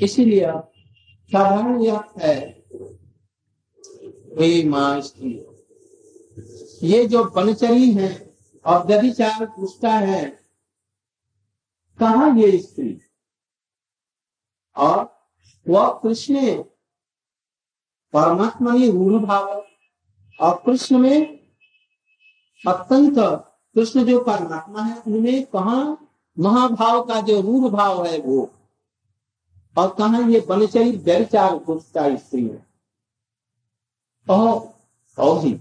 इसीलिए साधारण यह है। ये जो बनचरी है, और दधिचार पुष्टा है, कहा ये स्त्री? और वह कृष्ण परमात्मा ने रूढ़ भाव और कृष्ण में अत्यंत कृष्ण जो परमात्मा है, उनमें कहा महाभाव का जो रूढ़ भाव है वो? और कहा ये बनचरी व्यविचार पुष्टा स्त्री है। और ही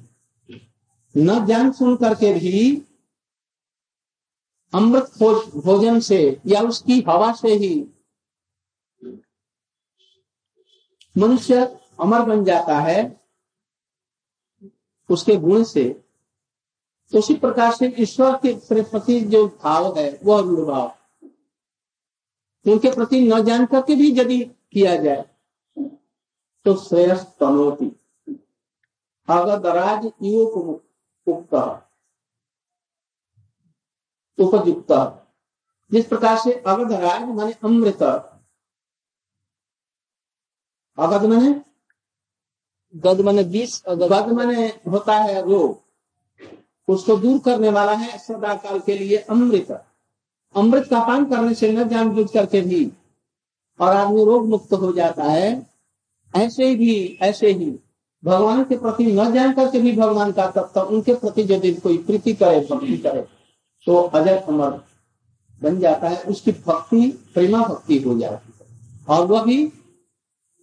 न जान सुन करके भी अमृत भोजन से या उसकी हवा से ही मनुष्य अमर बन जाता है, उसके गुण से। उसी प्रकार से ईश्वर के प्रति जो भाव है, वह रूढ़ भाव उनके प्रति न जान करके भी यदि किया जाए तो श्रेयस तनोती। अगदराज उक्त उपयुक्त। जिस प्रकार से अगधराज माने अमृत। अगध माने? गद माने बीस गद माने होता है रोग। उसको दूर करने वाला है सदा काल के लिए अमृत। अमृत का पान करने से न जान बुझ करके भी और आदमी रोग मुक्त हो जाता है, ऐसे ही ऐसे ही। भगवान के प्रति न जान करके भी भगवान का तत्व, उनके प्रति यदि कोई प्रीति करे, भक्ति करे तो अजय अमर बन जाता है। उसकी भक्ति, प्रेमा भक्ति हो जाती है। और वह भी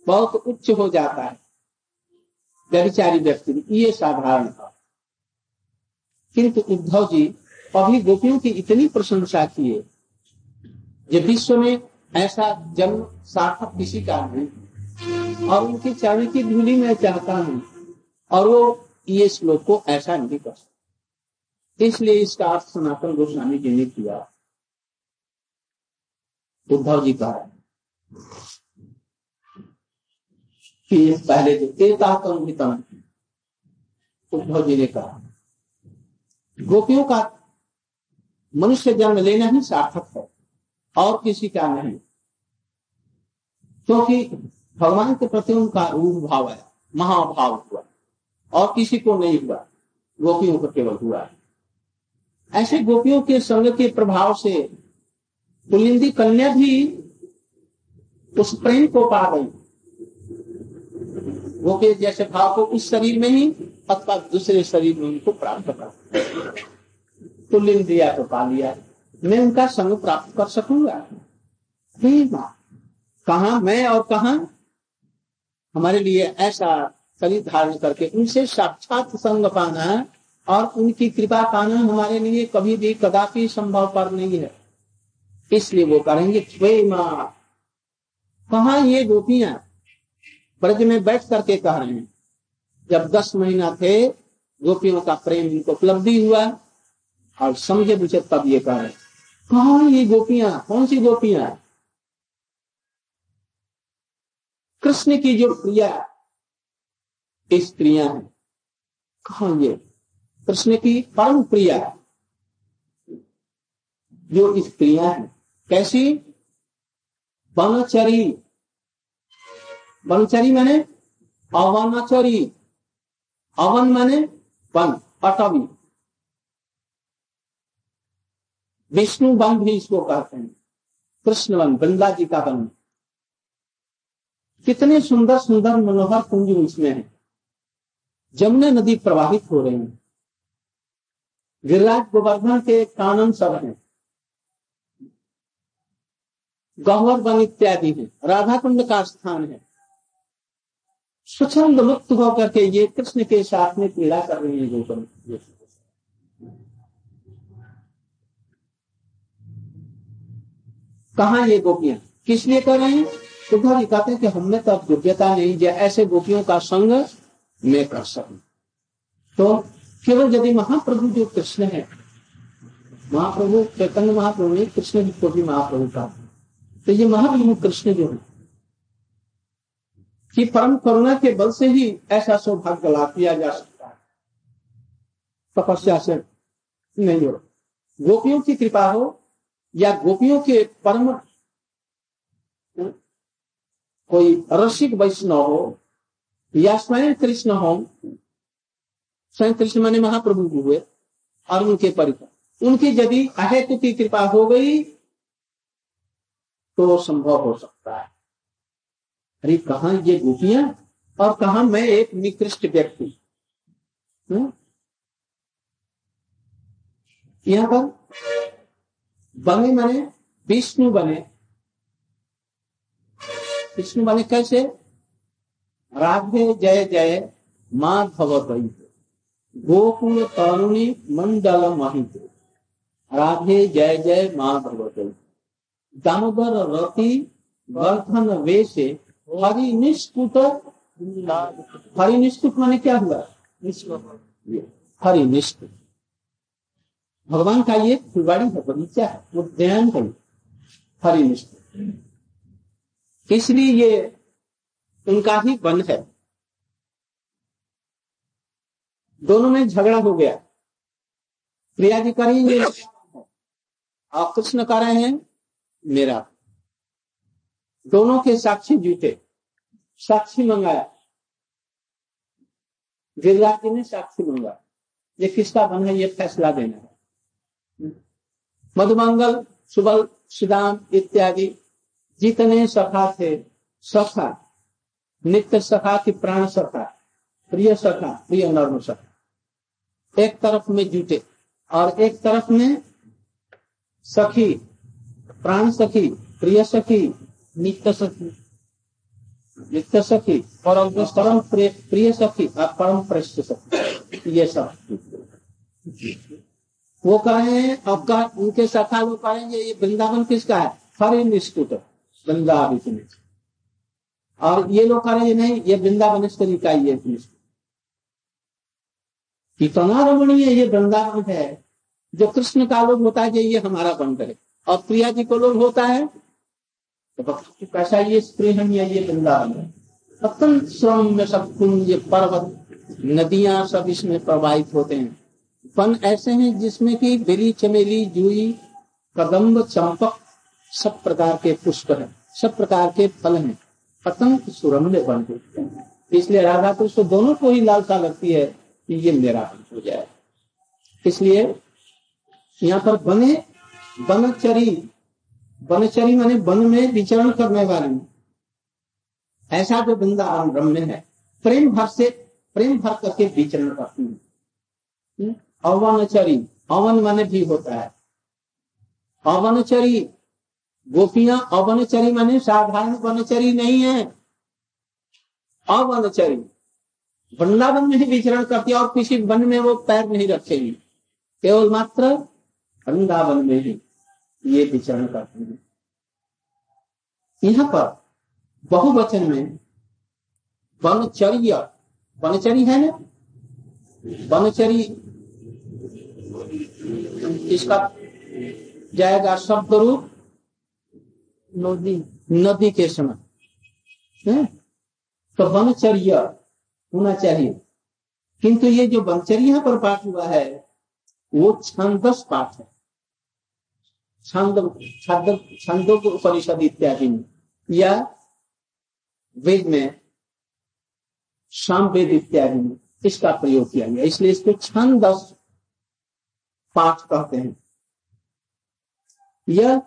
बहुत उच्च हो जाता है। व्यविचारी व्यक्ति, ये साधारण था। किंतु उद्धव जी अभी गोपियों की इतनी प्रशंसा किए जो विश्व में ऐसा जन्म सार्थक किसी का नहीं। और उनकी चरण की धूली में चाहता हूँ, और वो ये श्लोक को ऐसा नहीं कर सकते। इसलिए इसका अर्थ सनातन गोस्वामी जी ने किया। उद्धव जी कहा, कि पहले जो एकाकम उद्धव जी ने कहा, गोपियों का मनुष्य जन्म लेना ही सार्थक है, और किसी का नहीं। क्योंकि तो भगवान के प्रति उनका रूप भाव है, महाभाव हुआ, और किसी को नहीं हुआ, गोपियों को केवल हुआ ऐसे गोपियों के संग के प्रभाव से पुलिंदी कन्या भी उस प्रेम को पा गई। गोपी जैसे भाव को उस शरीर में ही, अथवा दूसरे शरीर में उनको प्राप्त कर। तुल्य दिया तो पा लिया मैं उनका संग प्राप्त कर सकूँगा। कहा मैं और कहा? हमारे लिए ऐसा शरीर धारण करके उनसे साक्षात संग पाना और उनकी कृपा पाना हमारे लिए कभी भी कदापि संभव पर नहीं है। इसलिए वो करेंगे माँ कहा ये गोपियाँ? ब्रज में बैठ करके कह रहे हैं। जब दस महीना थे, गोपियों का प्रेम इनको उपलब्धि हुआ। और समझे बुझे तब ये कह रहे कहा ये गोपियाँ? कौन सी गोपियाँ? कृष्ण की जो प्रिया स्त्रियाँ हैं। कहा ये? कृष्ण की परम प्रिया जो स्त्रियाँ हैं। कैसी? वनचरी। वनचरी मैंने? अवनचरी। अवन मैंने? वन। अटवी। विष्णु वन भी इसको कहते हैं। कृष्ण वन वृंदा जी का वन कितने सुंदर सुंदर मनोहर कुंज इसमें है। जमुना नदी प्रवाहित हो रही है। गिरिराज गोवर्धन के कानन सब है। गहवर वन इत्यादि है। राधा कुंड का स्थान है। स्वच्छंद मुक्त होकर के ये कृष्ण के साथ में पीड़ा कर रही है। गोपन कहा ये गोपियाँ? किस लिए कर रहे हैं? तो घर कहते हैं कि हमने तो अब योग्यता नहीं जो ऐसे गोपियों का संग मैं कर सकू। तो केवल यदि महाप्रभु जो कृष्ण है, महाप्रभु, चैतन्य महाप्रभु ने कृष्ण जी को भी महाप्रभु का तो ये महाप्रभु कृष्ण जो है, कि परम करुणा के बल से ही ऐसा सौभाग्य लाभ किया जा सकता है। तपस्या से नहीं हो। गोपियों की कृपा हो या गोपियों के परम कोई रसिक वैष्णव हो, या स्वयं कृष्ण हो, स्वयं कृष्ण माने महाप्रभु हुए, और उनके परिकर उनकी यदि अहेतु की कृपा हो गई तो संभव हो सकता है। अरे, कहा ये गोपियाँ? और कहा मैं एक निकृष्ट व्यक्ति? हम्म? यहाँ पर बने बने विष्णु बने। विष्णु बने कैसे? राधे जय जय माधव गोकुल तरुणी मंडल महित। राधे जय जय माधव दामोदर रति वर्धन वेशे हरि निष्कुट हरि निष्कुट माने क्या हुआ? हरि निष्कुट भगवान का ये फुलवाड़ी है, बगीचा है उद्यान है हरि निष्कुट इसलिए ये उनका ही वन है। दोनों में झगड़ा हो गया। प्रिया जी करेंगे और कृष्ण कर रहे हैं, मेरा। दोनों के साक्षी जुटे साक्षी मंगाया। गिरिराज जी ने साक्षी मंगाया। ये किसका बन है, ये फैसला देना है। मधुमंगल, सुबल, सुदाम इत्यादि जितने सखा थे, सखा, नित्य सखा की प्राण सखा, प्रिय सखा, प्रिय नर्म सखा। एक तरफ़ में जुटे और एक तरफ़ में सखी, प्राण सखी, प्रिय सखी, नित्य सखी नित्य सखी, परम परम प्रिय सखी और परम प्रेष्ठ सखी। ये सब। वो कहे अब का उनके सखा वो कहेंगे, ये वृंदावन किसका है? हरे निष्कुट वृंदावन और ये लोग कह रहे हैं, नहीं, ये वृंदावनेश्वरी का ही है इतना रमणीय ये वृंदावन है, जो कृष्ण का लोग होता है, ये हमारा बंद है। और प्रिया जी को लोग होता है तो कैसा ये स्प्रेहन या ये वृंदावन है। अत्यंत श्रम में सब कुंज पर्वत, नदियाँ सब इसमें प्रवाहित होते हैं। वन ऐसे हैं जिसमें कि बेली, चमेली जुई कदम्ब, चंपक सब प्रकार के पुष्प हैं, सब प्रकार के फल हैं अत्यंत सुरम्य बन इसलिए राधा कृष्ण दोनों को ही लालसा लगती है कि ये मेरा हो जाए। इसलिए यहाँ पर बने, बनचरी बनचरी माने वन में विचरण करने वाले। ऐसा जो वृंदावन ब्रह्म है। प्रेम भर से, प्रेम भर करके विचरण करती है। हम्म? अवनचरी, अवन माने भी होता है। अवनचरी, गोपियाँ अवनचरी माने साधारण वनचरी नहीं है। अवनचरी, वृंदावन में ही विचरण करती है और किसी वन में वो पैर नहीं रखेगी। केवल मात्र वृंदावन में ही ये विचरण करती है। यहाँ पर बहुवचन में वनचर्य, वनचरी है ना? वनचरी इसका जाएगा शब्द रूप नदी नदी के समय तो वनचर्य होना चाहिए। किंतु ये जो वनचर्या पर पाठ हुआ है, वो छंदस पाठ है। छंद छंद छंदों को उपनिषद इत्यादि में। या वेद में शाम वेद इत्यादि में इसका प्रयोग किया गया। इसलिए इसको छंद पाठ कहते हैं। यह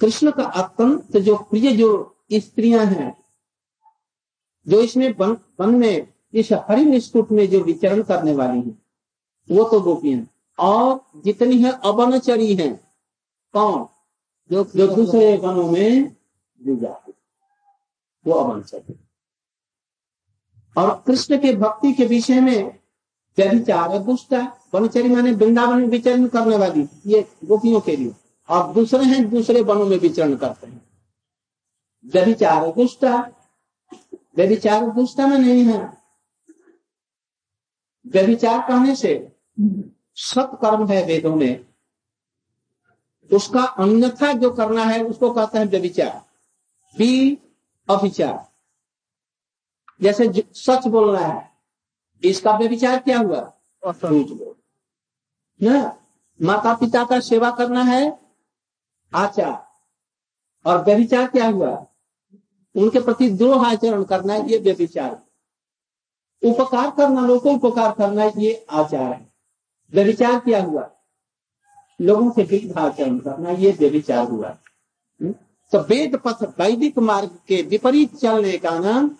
कृष्ण का अत्यंत जो प्रिय जो स्त्रियाँ हैं, जो इसमें वन वन में इस हरि निष्कुट में जो विचरण करने वाली हैं, वो तो गोपियाँ और जितनी है अवनचरी हैं, कौन? जो जो दूसरे वनों में जाते वो अवनचरी। और कृष्ण के भक्ति के विषय में व्यभिचार दुष्ट वनचरी माने वृंदावन में विचरण करने वाली, ये गोपियों के लिए। और दूसरे हैं, दूसरे वनों में विचरण करते हैं। व्यभिचार दुष्ट व्यभिचार दुष्ट में नहीं है। व्यभिचार कहने से सत्कर्म है वेदों में। उसका अन्यथा जो करना है, उसको कहते हैं व्यभिचार। बी अभिचार जैसे सच बोलना है। इसका व्यविचार क्या हुआ? झूठ बोल। ना माता पिता का सेवा करना है? आचार और व्यभिचार क्या हुआ? उनके प्रति द्रोह आचरण करना है ये व्यभिचार। उपकार करना लोगों को उपकार करना है ये आचार है। व्यभिचार क्या हुआ? लोगों से विरुद्ध आचरण करना ये व्यभिचार हुआ। हम्म? तो वेद पथ वैदिक मार्ग के विपरीत चलने का नाम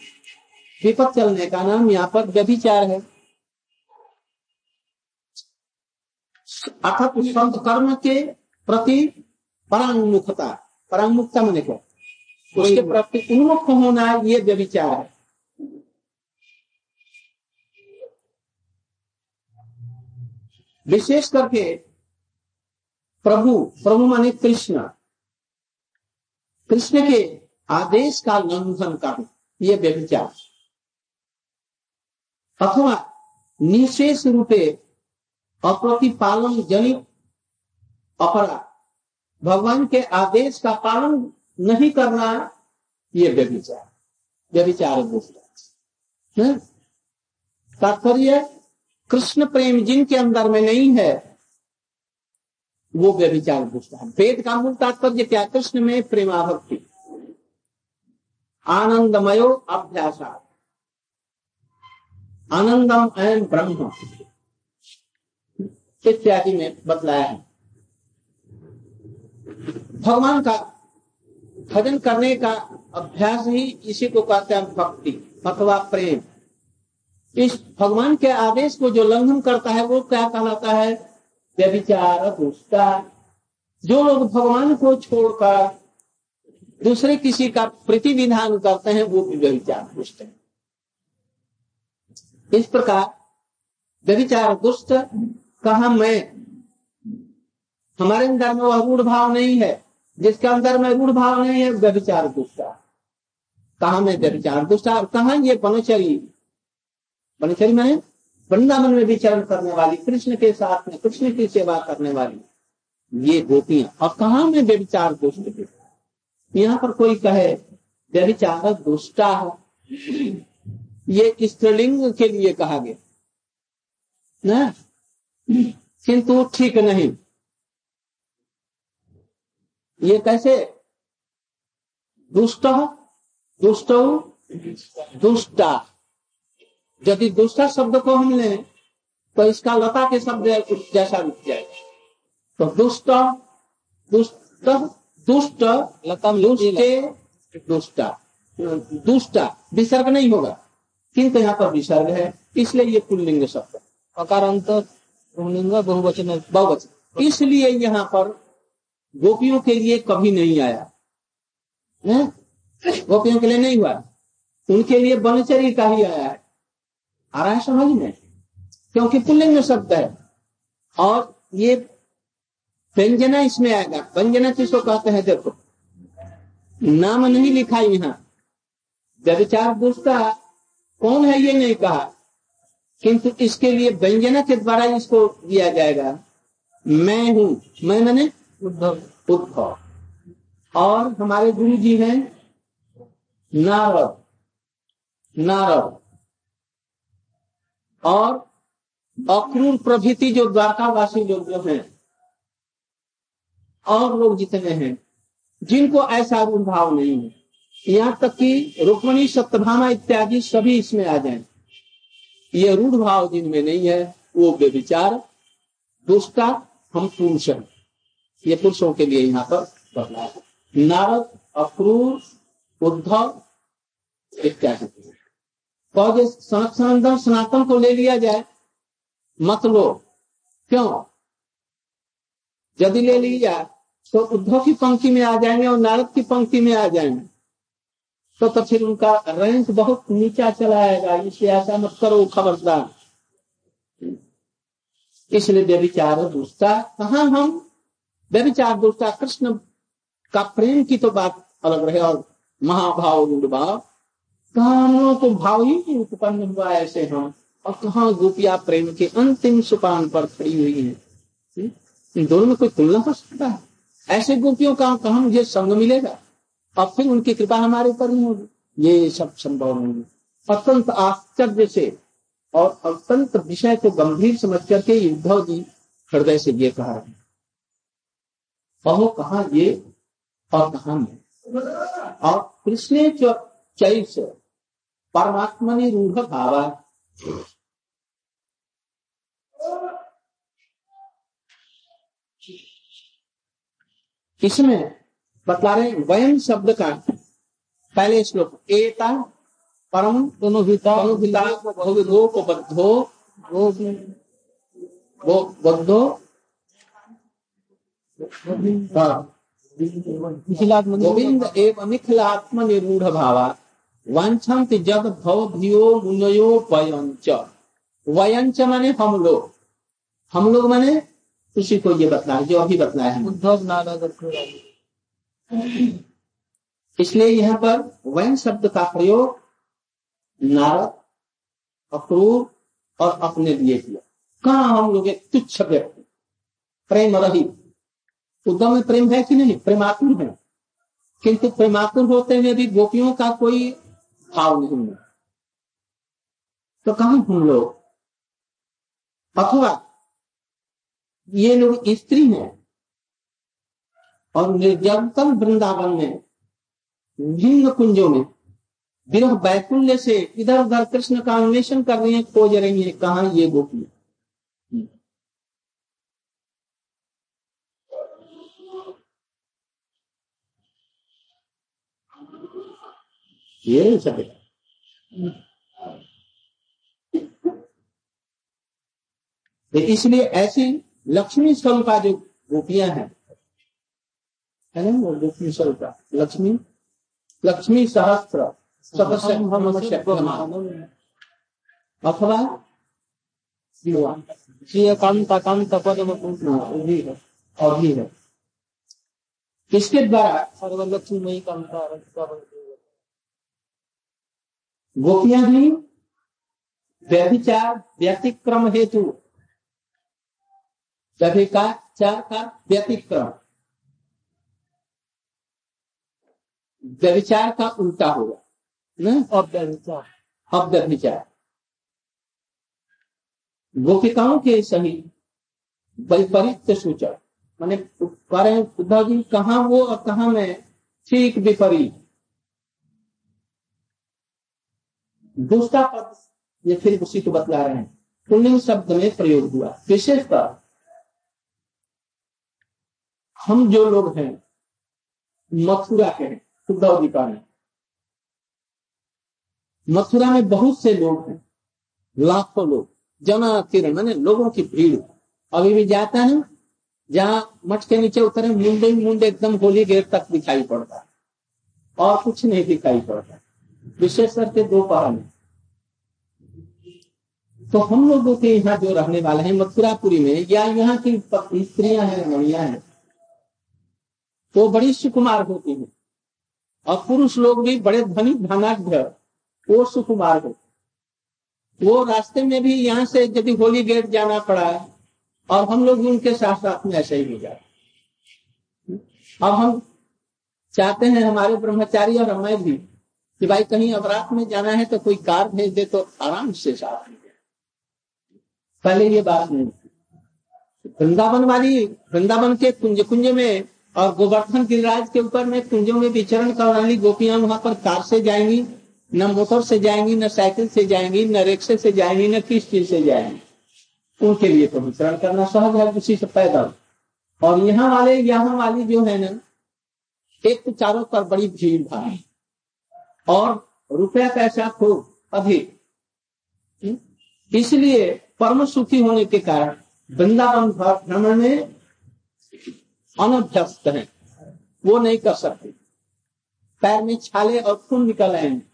विपद चलने का नाम यहाँ पर व्यभिचार है। अर्थात संत कर्म के प्रति परांगमुखता परांगमुखता मैंने क्या उसके प्रति उन्मुख होना ये व्यभिचार है। विशेष करके प्रभु प्रभु माने कृष्ण। कृष्ण के आदेश का लंघन कर ये व्यभिचार। अथवा निशेष रूपे अप्रतिपालन जनित अपराध। भगवान के आदेश का पालन नहीं करना ये व्यभिचार। व्यभिचार तात्पर्य कृष्ण प्रेम जिनके अंदर में नहीं है, वो व्यभिचार दुष्ट है। वेद का मूल तात्पर्य क्या कृष्ण में प्रेमाभक्ति। आनंदमयो अभ्यास आनंदम एम ब्रह्म। इत्यादि में बतलाया है। भगवान का भजन करने का अभ्यास ही इसी को कहते हैं भक्ति, अथवा प्रेम। इस भगवान के आदेश को जो लंघन करता है, वो क्या कहलाता है? व्यभिचार दुष्टा जो लोग भगवान को छोड़कर दूसरे किसी का प्रतिविधान करते हैं, वो भी व्यभिचार, दुष्ट है। इस प्रकार व्यभिचार दुष्ट कहा मैं। हमारे अंदर में वह रूढ़ भाव नहीं है। जिसके अंदर में रूढ़ भाव नहीं है, व्यभिचार दुष्टा। कहा में व्यभिचार दुष्टा? कहा ये बनचरी बनचरी मैंने वृंदावन में विचरण करने वाली, कृष्ण के साथ में, कृष्ण की सेवा करने वाली। ये गोपियाँ। और कहा में व्यभिचार दुष्ट? यहाँ पर कोई कहे, व्यभिचार दुष्टा। ये स्त्रीलिंग के लिए कहा गया। ना? किंतु ठीक नहीं। ये कैसे? दुष्ट दुष्ट दुष्टा। यदि दुष्टा शब्द को हम लें तो इसका लता के शब्द जैसा रुक जाए तो दुष्ट दुष्ट दुष्ट लता दुष्टे दुष्टा। दुष्टा। विसर्ग नहीं होगा। किंतु यहाँ पर विसर्ग है, इसलिए ये पुल्लिंग शब्द अकार अंत बहुवचन बहुवचन। इसलिए यहाँ पर गोपियों के लिए कभी नहीं आया। है? गोपियों के लिए नहीं हुआ। उनके लिए बनचरी का ही आया है। आ रहा है, समझ में? क्योंकि पुल्लिंग शब्द है। और ये व्यंजना इसमें आएगा। व्यंजना किसको कहते हैं? देखो। नाम नहीं लिखा यहाँ। व्यविचार दूसरा कौन है ये नहीं कहा किंतु इसके लिए व्यंजना के द्वारा इसको दिया जाएगा। मैं हूँ। मैं मैंने उद्धव। उद्धव। और हमारे गुरु जी हैं नारद। नारद। और अक्रूर प्रभृति जो द्वारकावासी लोग जो हैं, और लोग जितने हैं, जिनको ऐसा रूढ़ भाव नहीं है। यहाँ तक कि रुक्मणी सत्यभामा इत्यादि सभी इसमें आ जाए। ये रूढ़ भाव जिनमें नहीं है, वो बेविचार दुष्टा, हम पुरुष है ये पुरुषों के लिए यहाँ पर बदला है। नारद, अक्रूर उद्धव इत्यादि। कहोगे सनातन सनातन को ले लिया जाए। मत लो। क्यों? यदि ले लिया तो उद्धव की पंक्ति में आ जाएँगे और नारद की पंक्ति में आ जाएँगे। तो तो फिर उनका रैंक बहुत नीचा चला आएगा, इसलिए ऐसा मत करो, खबरदार। इसलिए व्यभिचार दूसरा कहा हम? व्यभिचार दूसरा कृष्ण का प्रेम की तो बात अलग रहे, और महाभाव भाव कहा तो भाव ही उत्पन्न हुआ ऐसे हम, और कहा गोपिया प्रेम के अंतिम सुपान पर खड़ी हुई है। दोनों में कोई तुलना हो सकता है? ऐसे गोपियों का कहा मुझे संग मिलेगा? और फिर उनकी कृपा हमारे ऊपर नहीं होगी। ये सब संभव नहीं है। अत्यंत आश्चर्य से और अत्यंत विषय को गंभीर समझ करके उद्धव जी हृदय से ये कहा कहो कहा ये और कहा मैं? और कृष्ण चैस परमात्मनि रूढ़ भावा इसमें बतला रहे वयम शब्द का पहले श्लोक एता परम को बद्धो वो बद्धो। गोविंद एवं निखिलात्म निरूढ़ भावा वांछन्ति जग भव धियो मुनयो वयंच वयंच माने हम लोग। हम लोग माने उसी को ये बतला जो अभी बतलाया है इसलिए यहाँ पर वयन शब्द का प्रयोग नारद अक्रूर और अपने लिए किया। कहा हम लोग तुच्छ व्यक्ति, प्रेम रहित उद्धव में प्रेम है कि नहीं? प्रेमातुर है। किंतु प्रेमातुर होते हुए भी गोपियों का कोई भाव नहीं है। तो कहा हम लोग? अथवा ये लोग स्त्री हैं और निर्जनतम वृंदावन में भिन्न कुंजों में, विरह बैकुल्य से इधर उधर कृष्ण का अन्वेषण कर रही है, खोज रही है, कहा ये गोपी? ये नहीं सकेगा इसलिए ऐसी लक्ष्मी स्वरूपा जो गोपियाँ हैं है ना वो गोपी स्वरूपा लक्ष्मी? लक्ष्मी सहस्त्र। अथवा? कांता कांता पदम भी है और भी है। किसके द्वारा सर्वलक्ष्मी कांता गोपियाँ भी व्यभिचार व्यतिक्रम हेतु। व्यभिचार का व्यतिक्रम। व्यभिचार का उल्टा होगा अव्यभिचार। गोपिकाओं के सही वैपरीत सूचक। मैंने उद्धव जी कहा वो और कहा मैं? ठीक विपरीत। दूसरा पद ये फिर उसी को बतला रहे हैं। पुण्य शब्द में प्रयोग हुआ। विशेषकर हम जो लोग हैं मथुरा के हैं। जी का है। मथुरा में बहुत से लोग हैं, लाखों लोग जना मैंने लोगों की भीड़। अभी भी जाता है, जहाँ मठ के नीचे उतरे, मुंडे मुंडे एकदम होली गेट तक दिखाई पड़ता है, और कुछ नहीं दिखाई पड़ता। विशेष करके दोपहर में। तो हम लोगों के यहाँ जो रहने वाले हैं, मथुरापुरी में, या यहाँ की स्त्रियाँ हैं, मणिया हैं, वो बड़ी सुकुमार होती हैं। और पुरुष लोग भी बड़े धनी धनाढ़ वो सुकुमार होते वो रास्ते में भी यहाँ से यदि होली गेट जाना पड़ा और हम लोग उनके साथ साथ में ऐसे ही जाते अब हम चाहते हैं हमारे ब्रह्मचारी और हमें भी कि भाई कहीं अपराध में जाना है तो कोई कार भेज दे तो आराम से साथ में पहले ये बात नहीं वृंदावन वाली, वृंदावन के कुंज कुंज में और गोवर्धन गिरिराज के ऊपर में कुंजों में विचरण कर वाली गोपियाँ वहाँ पर कार से जाएँगी, न मोटर से जाएँगी, न साइकिल से जाएँगी, न रिक्शे से जाएँगी, न किस चीज़ से जाएँगी। उनके लिए तो विचरण करना सहज है, उसी से पैदल। और यहाँ वाले, यहाँ वाली जो है ना, एक तो चारों पर बड़ी भीड़ भाड़ और रुपया पैसा खूब अधिक हम्म? इसलिए परम सुखी होने के कारण वृंदावन भ्रमण में अनभ्यस्त हैं। वो नहीं कर सकते। पैर में छाले और खून निकल आएँगे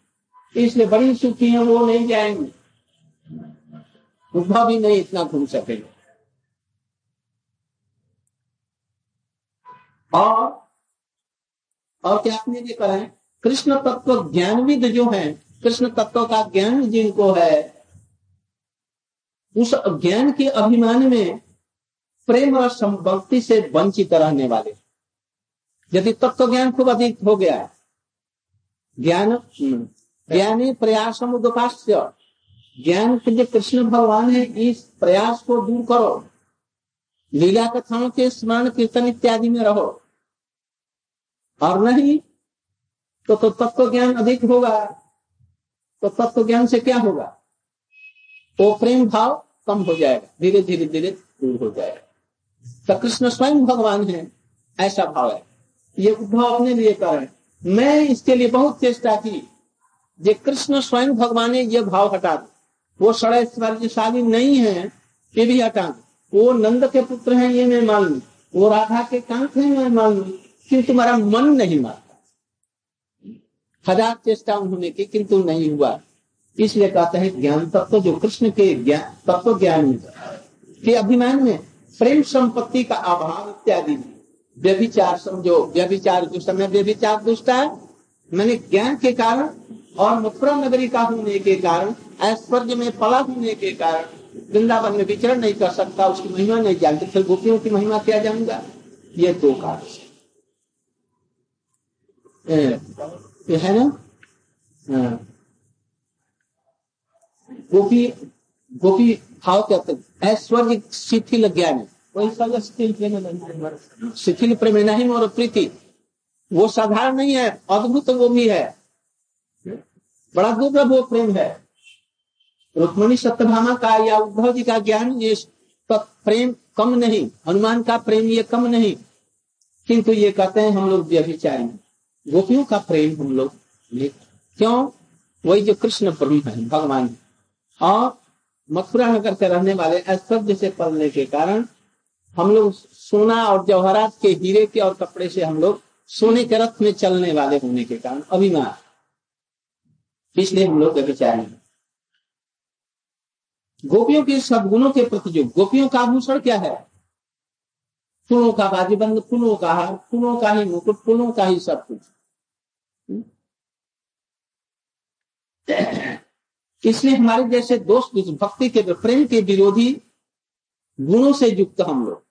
इसलिए बड़ी सुखी है, वो नहीं जाएँगे। उद्धव भी नहीं इतना घूम सकेंगे। और और क्या आपने ये करें कृष्ण तत्व ज्ञानविद जो है, कृष्ण तत्व का ज्ञान जिनको है, उस ज्ञान के अभिमान में प्रेम और संभक्ति से वंचित रहने वाले। यदि तत्व ज्ञान खूब अधिक हो गया। है ज्ञान ज्ञानी प्रयास उदपास्य ज्ञान के लिए कृष्ण भगवान है, इस प्रयास को दूर करो। लीला कथाओं के स्मरण, कीर्तन इत्यादि में रहो। और नहीं तो तो तत्व ज्ञान अधिक होगा। तो तत्व ज्ञान से क्या होगा? वो प्रेम भाव कम हो जाएगा धीरे धीरे धीरे दूर हो जाएगा। तो कृष्ण स्वयं भगवान है, ऐसा भाव है। ये उद्धव अपने लिए कर रहे मैं इसके लिए बहुत चेष्टा की जे कृष्ण स्वयं भगवान ने ये भाव हटा दो। वो षडैश्वर्यशाली नहीं है, ये भी हटा दो। वो नंद के पुत्र हैं, ये मैं मान लू। वो राधा के कांत है, मैं मान लू। किंतु तुम्हारा मन नहीं मानता। हज़ार चेष्टा उन्होंने की, किंतु नहीं हुआ। इसलिए कहते हैं ज्ञान तत्व तो जो कृष्ण के ज्ञान तत्व तो ज्ञान के अभिमान में प्रेम संपत्ति का अभाव इत्यादि। व्यभिचार समझो। व्यभिचार जो समय व्यभिचार दुष्ट है, मैंने ज्ञान के कारण और मथुरा नगरी का होने के कारण, ऐश्वर्य में पला होने के कारण वृंदावन में विचरण नहीं कर सकता, उसकी महिमा नहीं जानती फिर गोपियों की महिमा क्या जाऊँगा? ये दो कारण है। ना। गोपी गोपी भाव कहते ऐश्वर्य शिथिल ज्ञान शिथिल प्रेम नहीं और प्रीति। वो साधारण नहीं है अद्भुत वो भी है। बड़ा दुर्लभ वो प्रेम है। रुक्मणी सत्यभामा का या उद्धव जी का ज्ञान ये प्रेम कम नहीं हनुमान का प्रेम ये कम नहीं। किंतु ये कहते हैं हम लोग व्यभिचारी गोपियों का प्रेम हम लोग क्यों? वही जो कृष्ण ब्रह्म है भगवान। और नगर से रहने वाले ऐश्वर्य से पलने के कारण हम लोग सोना और जवाहरात के हीरे के और कपड़े से हम लोग सोने के रथ में चलने वाले होने के कारण अभिमान। इसलिए हम लोग व्यभिचारी गोपियों के सदगुणों के प्रति जो गोपियों का आभूषण क्या है? फूलों का बाजीबंद, फूलों का हार, फूलों का ही मुकुट, फूलों का ही सब कुछ। इसलिए हमारे जैसे दोस्त भक्ति के, प्रेम के विरोधी गुणों से युक्त हम लोग?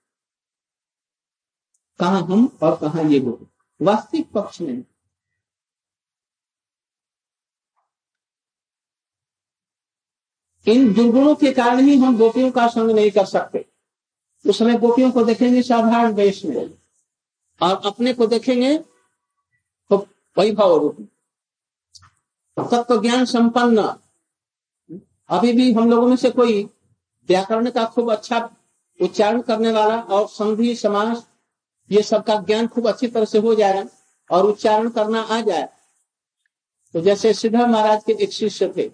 कहा हम और कहा ये गुण वास्तविक पक्ष में। इन दुर्गुणों के कारण ही हम गोपियों का संग नहीं कर सकते। उस समय गोपियों को देखेंगे साधारण वेश में। और अपने को देखेंगे तो वैभव रूप। तत्व ज्ञान संपन्न अभी भी हम लोगों में से कोई व्याकरण का खूब अच्छा उच्चारण करने वाला और संधि समास ये सबका ज्ञान खूब अच्छी तरह से हो जाए और उच्चारण करना आ जाए। तो जैसे सिद्धा महाराज के एक शिष्य थे,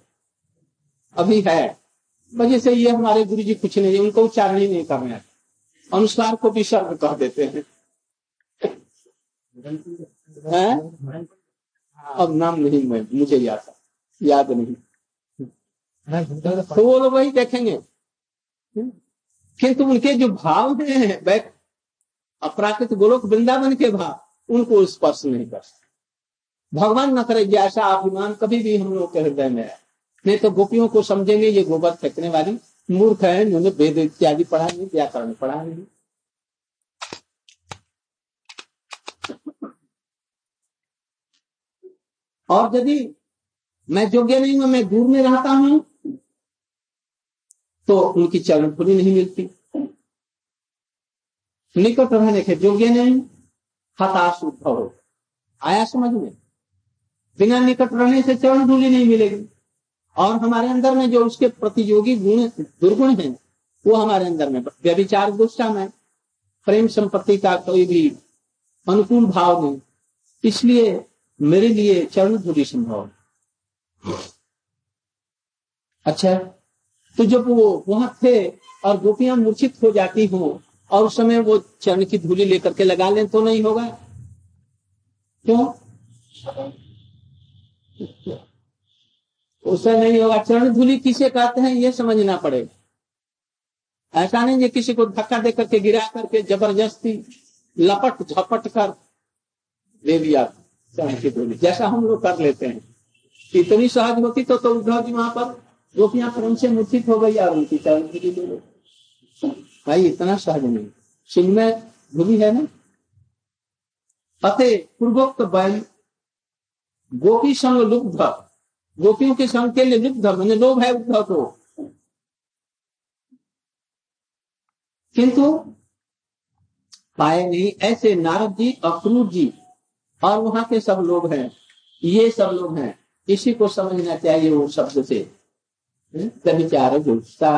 अभी है। वजह से ये हमारे गुरु जी कुछ नहीं, उनको उच्चारण ही नहीं करना है। अनुसार को भी शर्म कह देते हैं। है? अब नाम नहीं, मैं मुझे याद याद नहीं। तो वो लोग वही देखेंगे। किंतु उनके जो भाव हैं अपराकृत गोलोक वृंदावन के भाव, उनको स्पर्श नहीं कर सकते। भगवान न करे जैसा अभिमान कभी भी हम लोग के हृदय में है। नहीं तो गोपियों को समझेंगे, ये गोबर फेंकने वाली मूर्ख है उन्होंने वेद इत्यादि पढ़ा नहीं, व्याकरण पढ़ा नहीं। और यदि मैं योग्य नहीं हूँ, मैं दूर में रहता हूँ तो उनकी चरण खुली नहीं मिलती। निकट रहने के योग्य नहीं, हताश उद्भव हो आया समझ में? बिना निकट रहने से चरण धूलि नहीं मिलेगी। और हमारे अंदर में जो उसके प्रतियोगी गुण, दुर्गुण है, वो हमारे अंदर में व्यभिचार गुस्सा में प्रेम संपत्ति का कोई भी अनुकूल भाव नहीं। इसलिए मेरे लिए चरण धूलि संभव अच्छा तो जब वो वहाँ थे और गोपियाँ मूर्छित हो जाती हो और उस समय वो चरण की धूली लेकर के लगा लें तो नहीं होगा। क्यों? उससे नहीं होगा। चरण धूली किसे कहते हैं ये समझना पड़ेगा ऐसा नहीं है किसी को धक्का दे करके गिरा करके ज़बरदस्ती लपट झपट कर दे दिया चरण की धूली। जैसा हम लोग कर लेते हैं। इतनी सहज होती तो, तो उद्धव जी वहाँ पर गोपियाँ क्रम से मूर्छित हो गई और उनकी चरण की धूली भाई, इतना सहज नहीं। सिंह में धूली है ना? अतः पूर्वोक्त बैल गोपी संग लुब्ध गोपियों के संग के लिए लुब्ध मैंने लोभ है उद्धव को किंतु पाए नहीं ऐसे नारद जी अक्रूर जी, और वहाँ के सब लोग हैं। ये सब लोग हैं। इसी को समझना चाहिए वो शब्द से। व्यभिचार गुस्सा